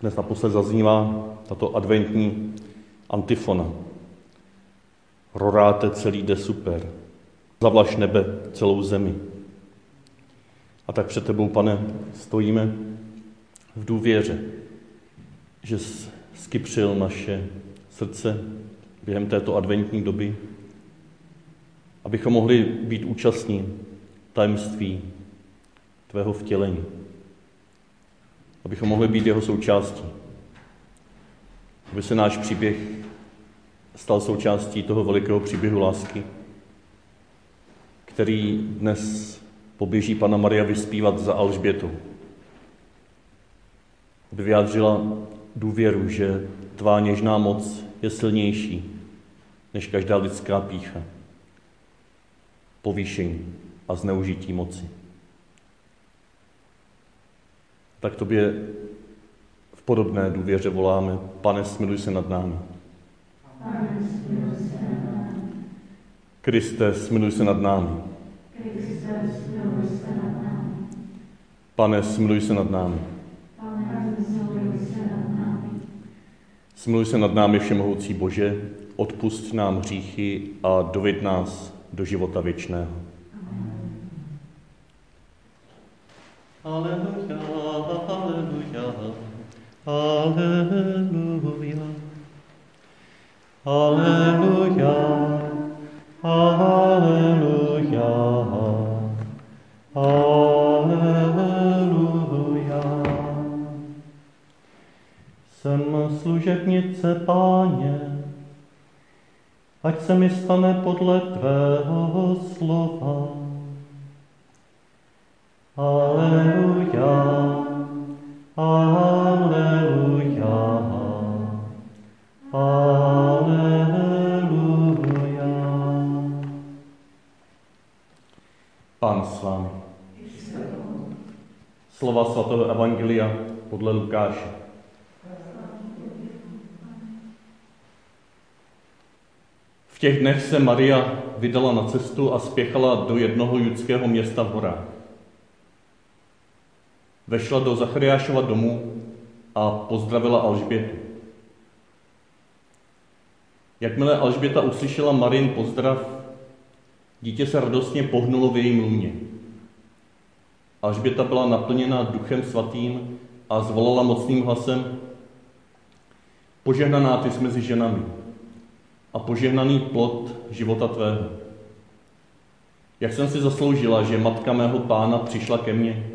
Dnes naposled zaznívá tato adventní antifona. Roráte celý jde super. Zavlaž nebe celou zemi. A tak před tebou, pane, stojíme v důvěře, že skypřil naše srdce během této adventní doby, abychom mohli být účastní tajemství tvého vtělení, abychom mohli být jeho součástí, aby se náš příběh stal součástí toho velikého příběhu lásky, který dnes poběží Pana Maria vyspívat za Alžbětou. Aby vyjádřila důvěru, že tvá něžná moc je silnější než každá lidská pícha, povýšení a zneužití moci. Tak tobě v podobné důvěře voláme, pane, smiluj se nad námi. Kriste, smiluj se nad námi. Pane, smiluj se nad námi. Smiluj se nad námi, všemohoucí Bože, odpust nám hříchy a dovid nás do života věčného. Aleluja, aleluja, aleluja, aleluja, aleluja. Jsem služebnice páně, ať se mi stane podle tvého slova. Aleluja, aleluja, Slova svatého Evangelia podle Lukáše. V těch dnech se Maria vydala na cestu a spěchala do jednoho judského města v horách. Vešla do Zachariášova domu a pozdravila Alžbětu. Jakmile Alžběta uslyšela Marin pozdrav, dítě se radostně pohnulo v jejím lůně. Alžběta byla naplněna duchem svatým a zvolala mocným hlasem Požehnaná ty jsi mezi ženami a požehnaný plod života tvého. Jak jsem si zasloužila, že matka mého pána přišla ke mně?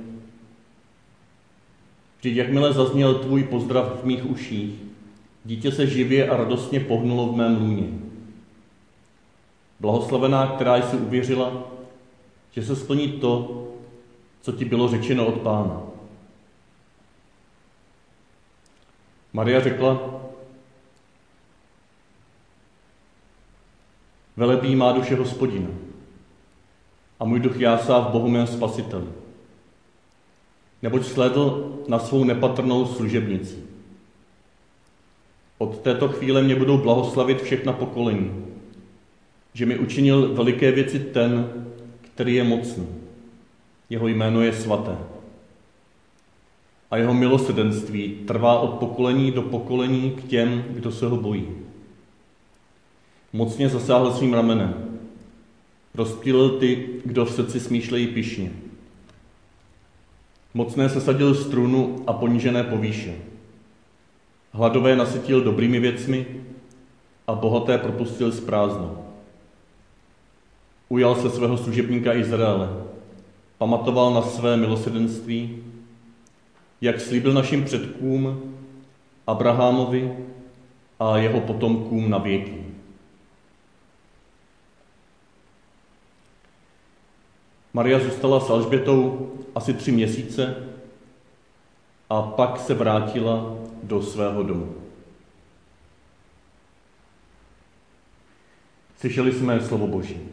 Vždyť jakmile zazněl tvůj pozdrav v mých uších, dítě se živě a radostně pohnulo v mém lůně. Blahoslavená, která jsi uvěřila, že se splní to, co ti bylo řečeno od pána. Maria řekla, Velebí má duše hospodina a můj duch jásá v Bohu mém spasiteli. Neboť sledl na svou nepatrnou služebnici. Od této chvíle mě budou blahoslavit všechna pokolení, že mi učinil veliké věci ten, který je mocný. Jeho jméno je svaté. A jeho milosedenství trvá od pokolení do pokolení k těm, kdo se ho bojí. Mocně zasáhl svým ramenem. Rozptýlil ty, kdo v srdci smýšlejí pišně. Mocné sesadil strunu a ponížené povýšil. Hladové nasytil dobrými věcmi a bohaté propustil z prázdnou. Ujal se svého služebníka Izraele, pamatoval na své milosedenství, jak slíbil našim předkům, Abrahamovi a jeho potomkům na věky. Maria zůstala s Alžbětou asi tři měsíce a pak se vrátila do svého domu. Slyšeli jsme slovo Boží.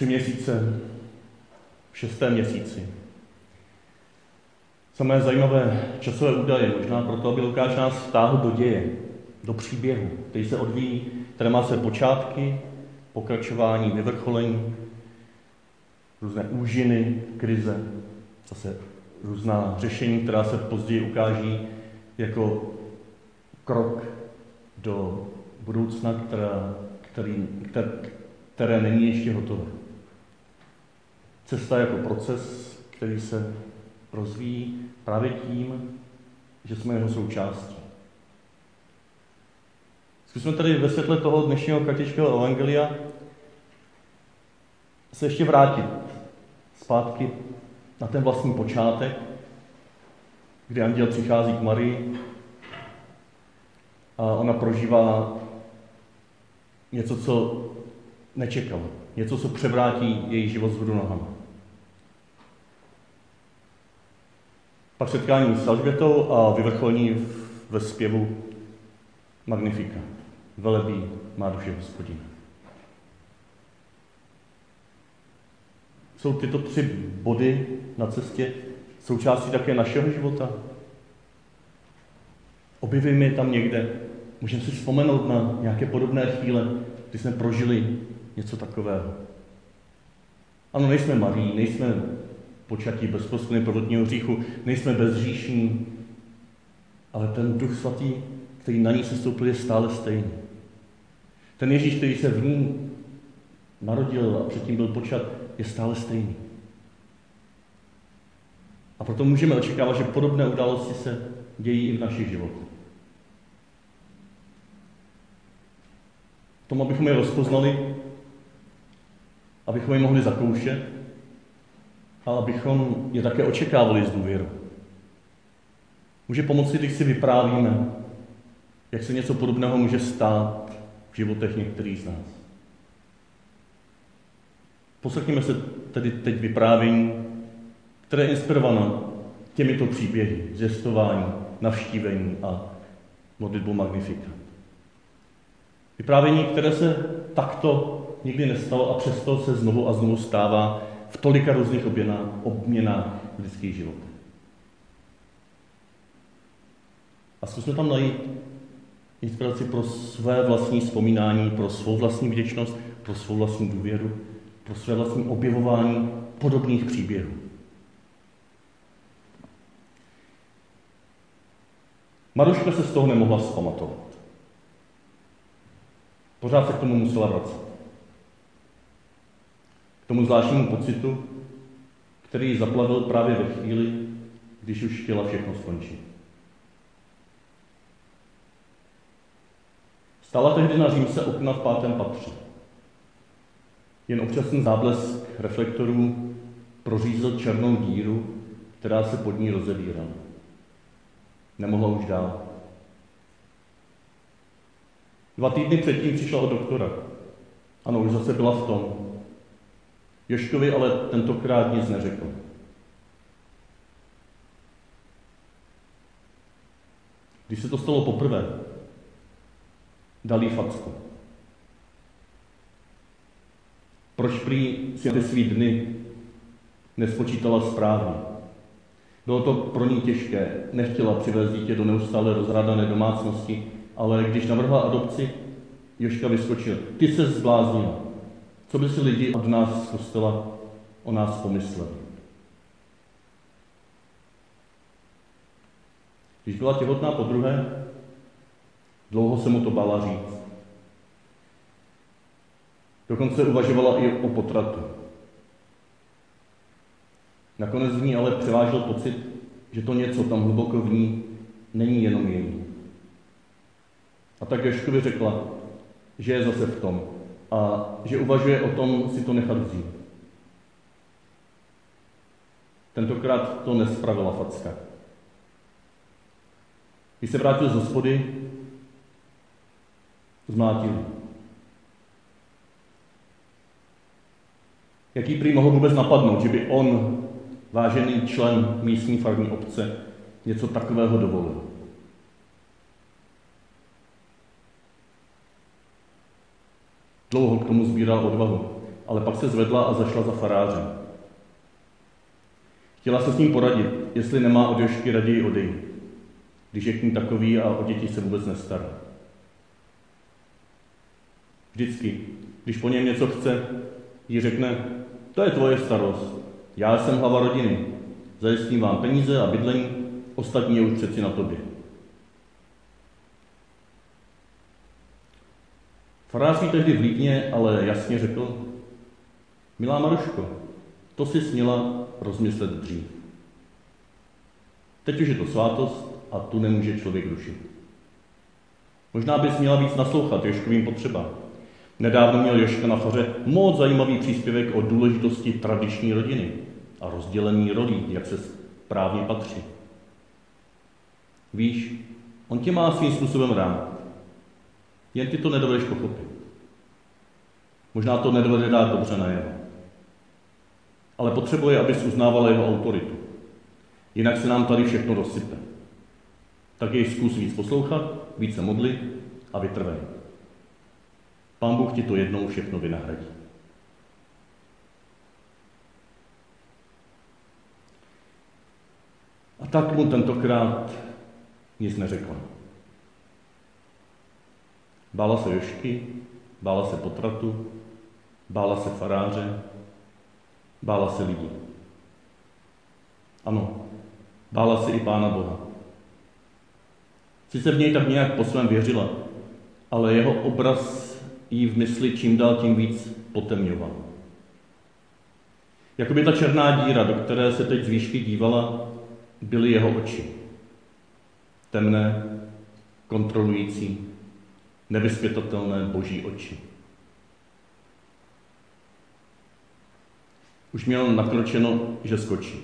Tři měsíce, v šestém měsíci. Samé zajímavé časové údaje, možná proto, aby Lukáš nás vtáhl do děje do příběhu, který se odvíjí, které má své počátky, pokračování, vyvrcholení různé úžiny, krize, zase různá řešení, která se později ukáží jako krok do budoucna, která, který, které, které není ještě hotové. Cesta jako proces, který se rozvíjí právě tím, že jsme jeho součástí. Zkusme tady ve světle toho dnešního kratičkého evangelia se ještě vrátit zpátky na ten vlastní počátek, kdy anděl přichází k Marii a ona prožívá něco, co nečekala. Něco, co převrátí její život z nohama. Pak setkání s Alžbětou a vyvrcholní ve zpěvu Magnifika. Velebí má duše hospodina. Jsou tyto tři body na cestě součástí také našeho života? Objevíme je tam někde. Můžeme si vzpomenout na nějaké podobné chvíle, kdy jsme prožili něco takového. Ano, nejsme malí, nejsme počatí bez poskvrny prvotního hříchu, nejsme bezříšní, ale ten Duch Svatý, který na ní se stoupil, je stále stejný. Ten Ježíš, který se v ní narodil a předtím byl počat, je stále stejný. A proto můžeme očekávat, že podobné události se dějí i v našich životech. Tomu, abychom je rozpoznali, abychom je mohli zakoušet a abychom je také očekávali z důvěru. Může pomoci, když si vyprávíme, jak se něco podobného může stát v životech některých z nás. Poslechněme se tedy teď vyprávění, které je inspirováno těmito příběhy, zjistování, navštívení a modlitbou Magnifika. Vyprávění, které se takto nikdy nestalo a přesto se znovu a znovu stává v tolika různých obměnách, obměnách lidských životů. A zkusme tam najít inspiraci pro své vlastní vzpomínání, pro svou vlastní vděčnost, pro svou vlastní důvěru, pro své vlastní objevování podobných příběhů. Maruška se z toho nemohla zpamatovat. Pořád se k tomu musela vracet. Tomu zvláštnímu pocitu, který zaplavil právě ve chvíli, když už chtěla všechno skončit. Stala tehdy na římse okna v pátém patře. Jen občasný záblesk reflektorů prořízl černou díru, která se pod ní rozevírala. Nemohla už dál. Dva týdny předtím přišla od doktora. Ano, už zase byla v tom. Joškovi ale tentokrát nic neřekl. Když se to stalo poprvé, dal jí facku. Proč prý si ty svý dny nespočítala správně? Bylo to pro ní těžké, nechtěla přivést dítě do neustále rozrádané domácnosti, ale když navrhla adopci, Joška vyskočil. Ty se zbláznila. Co by si lidi od nás z kostela o nás pomysleli? Když byla těhotná po druhé, dlouho se mu to bála říct. Dokonce uvažovala i o potratu. Nakonec v ní ale převážel pocit, že to něco tam hluboko v ní není jenom její. A tak Joškovi řekla, že je zase v tom a že uvažuje o tom si to nechat vzít. Tentokrát to nespravila facka. Když se vrátil z hospody, zmlátil. Jaký prý mohl vůbec napadnout, že by on, vážený člen místní farní obce, něco takového dovolil? Dlouho k tomu sbíral odvahu, ale pak se zvedla a zašla za farářem. Chtěla se s ním poradit, jestli nemá od Jošky raději odejít, když je k ní takový a o děti se vůbec nestará. Vždycky, když po něm něco chce, jí řekne, to je tvoje starost, já jsem hlava rodiny, zajistím vám peníze a bydlení, ostatní je už přeci na tobě. Farář jí tehdy v Lípně ale jasně řekl, milá Maruško, to si směla rozmyslet dřív. Teď už je to svátost a tu nemůže člověk rušit. Možná bys měla víc naslouchat Joškovým potřebám. Nedávno měl Joška na faře moc zajímavý příspěvek o důležitosti tradiční rodiny a rozdělení rolí, jak se správně patří. Víš, on tě má svým způsobem rád. Jen ty to nedovedeš pochopit. Možná to nedovede dát dobře najevo. Ale potřebuje, abys uznávala jeho autoritu. Jinak se nám tady všechno rozsype. Tak jej zkus víc poslouchat, více modlit a vytrvej. Pán Bůh ti to jednou všechno vynahradí. A tak mu tentokrát nic neřekla. Bála se Jošky, bála se potratu, bála se faráře, bála se lidí. Ano, bála se i Pána Boha. Sice v něj tak nějak po svém věřila, ale jeho obraz jí v mysli čím dál tím víc potemňoval. Jakoby ta černá díra, do které se teď z výšky dívala, byly jeho oči. Temné, kontrolující, nevyspětatelné boží oči. Už měl nakročeno, že skočí.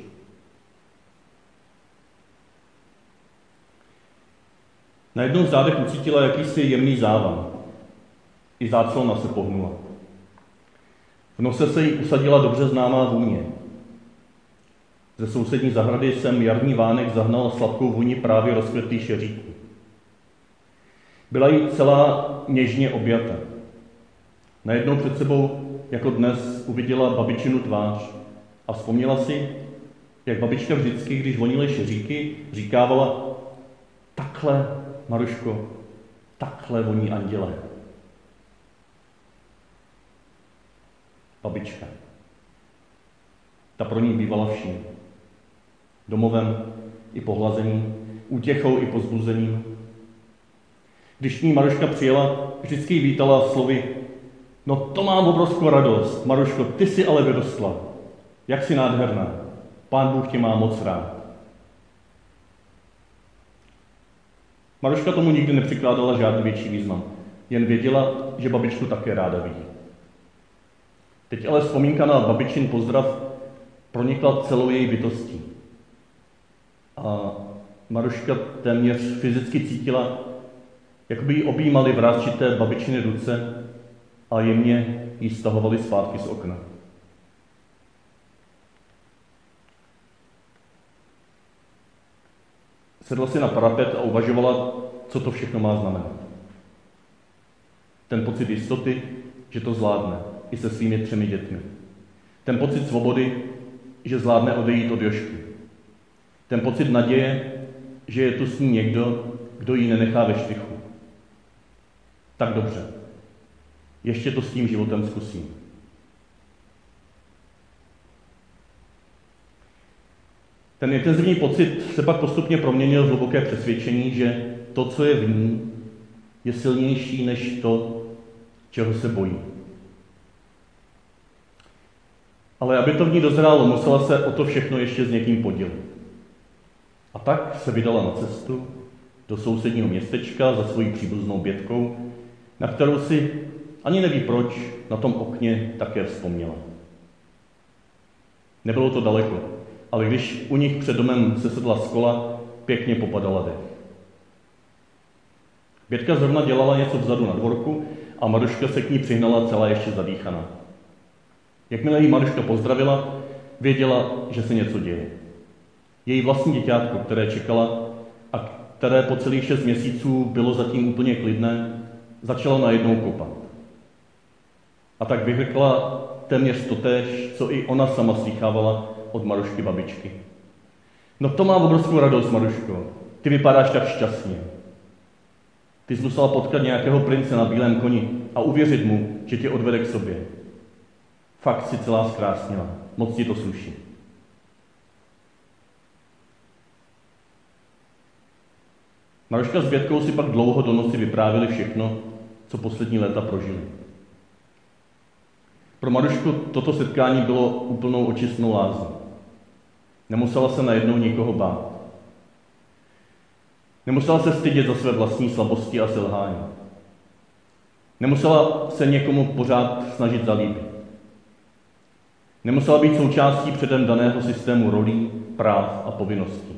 Najednou v zádech ucítila jakýsi jemný závan. I záclona se pohnula. V nose se jí usadila dobře známá vůně. Ze sousední zahrady jsem jarní vánek zahnal sladkou vůni právě rozkvětlých šeříků. Byla jí celá něžně objata. Najednou před sebou, jako dnes, uviděla babičinu tvář a vzpomněla si, jak babička vždycky, když vonily šeříky, říkávala, takhle, Maruško, takhle voní anděle. Babička. Ta pro ní bývala vším. Domovem i pohlazením, útěchou i pozbuzením, když ní Maruška přijela, vždycky vítala slovy No to mám obrovskou radost, Maruško, ty jsi ale vyrostla. Jak jsi nádherná. Pán Bůh tě má moc rád. Maruška tomu nikdy nepřikládala žádný větší význam. Jen věděla, že babičku také ráda vidí. Teď ale vzpomínka na babičin pozdrav pronikla celou její bytostí. A Maruška téměř fyzicky cítila, jak by jí objímali vrázčité babičiny ruce a jemně jí stahovali zpátky z okna. Sedla si na parapet a uvažovala, co to všechno má znamenat. Ten pocit jistoty, že to zvládne i se svými třemi dětmi. Ten pocit svobody, že zvládne odejít od Jošky. Ten pocit naděje, že je tu s ní někdo, kdo ji nenechá ve štychu. Tak dobře. Ještě to s tím životem zkusím. Ten intenzivní pocit se pak postupně proměnil v hluboké přesvědčení, že to, co je v ní, je silnější než to, čeho se bojí. Ale aby to v ní dozrálo, musela se o to všechno ještě s někým podělit. A tak se vydala na cestu do sousedního městečka za svojí příbuznou bětkou na kterou si ani neví proč na tom okně také vzpomněla. Nebylo to daleko, ale když u nich před domem se sedla z kola, pěkně popadala dech. Bětka zrovna dělala něco vzadu na dvorku a Maruška se k ní přihnala celá ještě zadýchaná. Jakmile jí Maruška pozdravila, věděla, že se něco děje. Její vlastní děťátko, které čekala a které po celých šest měsíců bylo zatím úplně klidné, začala najednou kopat. A tak vyhrkla téměř totéž, co i ona sama slychávala od Marušky babičky. No to mám obrovskou radost, Maruško. Ty vypadáš tak šťastně. Ty jsi musela potkat nějakého prince na bílém koni a uvěřit mu, že tě odvede k sobě. Fakt si celá zkrásnila. Moc ti to sluší. Maroška s Bětkou si pak dlouho do noci vyprávěli všechno, co poslední léta prožili. Pro Marušku toto setkání bylo úplnou očistnou lázní. Nemusela se najednou nikoho bát. Nemusela se stydět za své vlastní slabosti a selhání. Nemusela se někomu pořád snažit zalíbit. Nemusela být součástí předem daného systému rolí, práv a povinností.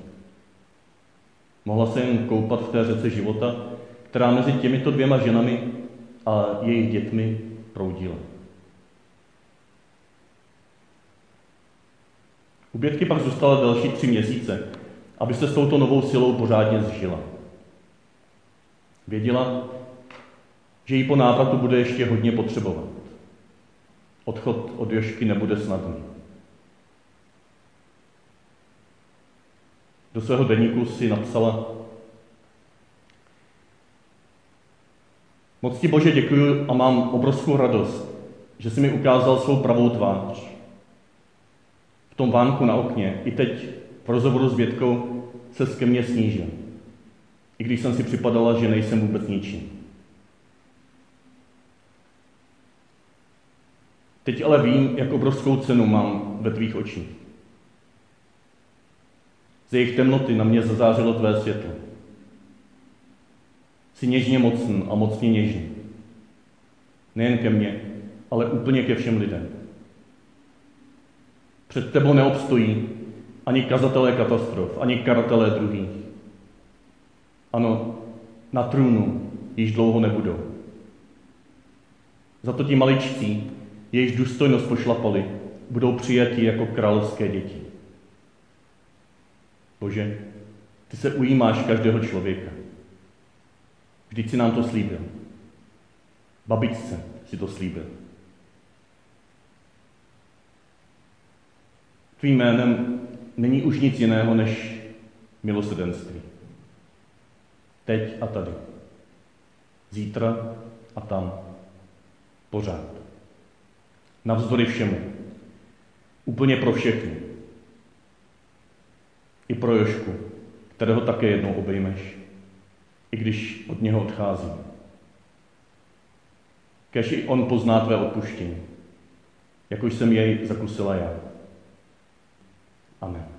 Mohla se jen koupat v té řece života, která mezi těmito dvěma ženami a jejich dětmi proudila. U Bětky pak zůstala další tři měsíce, aby se s touto novou silou pořádně zžila. Věděla, že jí po návratu bude ještě hodně potřebovat. Odchod od Jošky nebude snadný. Do svého deníku si napsala Moc ti Bože děkuji a mám obrovskou radost, že jsi mi ukázal svou pravou tvář. V tom vánku na okně i teď v rozhovoru s Větkou se ke mně snížil. I když jsem si připadala, že nejsem vůbec ničím. Teď ale vím, jak obrovskou cenu mám ve tvých očích. Z jejich temnoty na mě zazářilo tvé světlo. Jsi něžně mocný a mocně něžný. Nejen ke mně, ale úplně ke všem lidem. Před tebou neobstojí ani kazatelé katastrof, ani karatelé druhých. Ano, na trůnu již dlouho nebudou. Za to ti maličcí, jejichž důstojnost pošlapali, budou přijati jako královské děti. Bože, ty se ujímáš každého člověka. Vždyť si nám to slíbil. Babičce si to slíbil. Tvým jménem není už nic jiného než milosrdenství. Teď a tady. Zítra a tam. Pořád. Navzdory všemu. Úplně pro všechny. I pro Jošku, kterého také jednou obejmeš, i když od něho odchází. Kež i on pozná tvé odpuštění, jakož jsem jej zakusila já. Amen.